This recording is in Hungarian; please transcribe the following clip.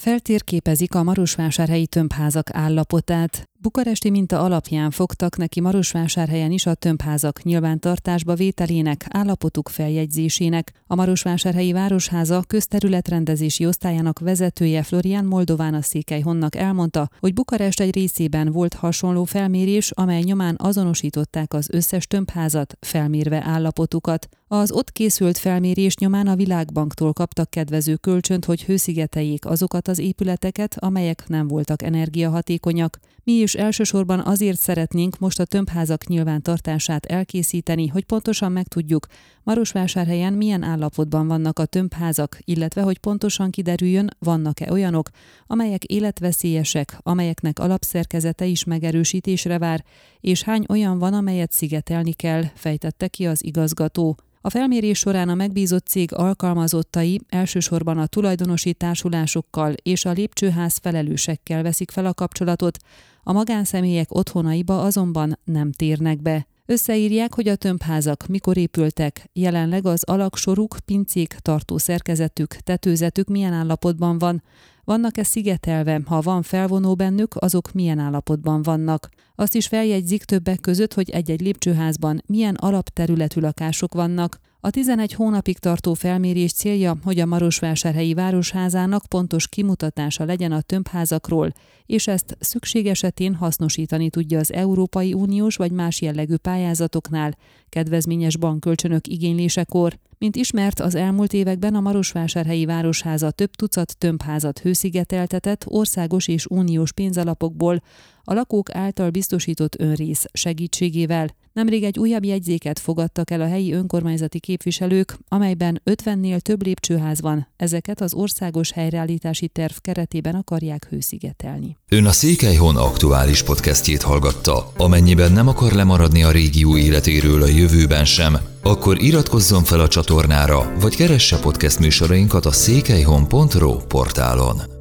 Feltérképezik a Marosvásárhelyi tömbházak állapotát. Bukaresti minta alapján fogtak neki Marosvásárhelyen is a tömbházak nyilvántartásba vételének, állapotuk feljegyzésének. A Marosvásárhelyi Városháza közterületrendezési osztályának vezetője Florian Moldován a Székelyhonnak elmondta, hogy Bukarest egy részében volt hasonló felmérés, amely nyomán azonosították az összes tömbházat, felmérve állapotukat. Az ott készült felmérés nyomán a Világbanktól kaptak kedvező kölcsönt, hogy hőszigeteljék azokat az épületeket, amelyek nem voltak energiahatékonyak. Mi is elsősorban azért szeretnénk most a tömbházak nyilvántartását elkészíteni, hogy pontosan megtudjuk, Marosvásárhelyen milyen állapotban vannak a tömbházak, illetve hogy pontosan kiderüljön, vannak-e olyanok, amelyek életveszélyesek, amelyeknek alapszerkezete is megerősítésre vár, és hány olyan van, amelyet szigetelni kell, fejtette ki az igazgató. A felmérés során a megbízott cég alkalmazottai elsősorban a tulajdonosi társulásokkal és a lépcsőház felelősekkel veszik fel a kapcsolatot, a magánszemélyek otthonaiba azonban nem térnek be. Összeírják, hogy a tömbházak mikor épültek, jelenleg az alaksoruk, pincék, tartó szerkezetük, tetőzetük milyen állapotban van, vannak-e szigetelve, ha van felvonó bennük, azok milyen állapotban vannak. Azt is feljegyzik többek között, hogy egy-egy lépcsőházban milyen alapterületű lakások vannak, a 11 hónapig tartó felmérés célja, hogy a Marosvásárhelyi Városházának pontos kimutatása legyen a tömbházakról, és ezt szükség esetén hasznosítani tudja az Európai Uniós vagy más jellegű pályázatoknál, kedvezményes bankkölcsönök igénylésekor. Mint ismert, az elmúlt években a Marosvásárhelyi Városháza több tucat tömbházat hőszigeteltetett országos és uniós pénzalapokból, a lakók által biztosított önrész segítségével. Nemrég egy újabb jegyzéket fogadtak el a helyi önkormányzati képviselők, amelyben 50-nél több lépcsőház van, ezeket az országos helyreállítási terv keretében akarják hőszigetelni. Ön a Székelyhon aktuális podcastjét hallgatta. Amennyiben nem akar lemaradni a régió életéről a jövőben sem, akkor iratkozzon fel a csatornára, vagy keresse podcast műsorainkat a székelyhon.pro portálon.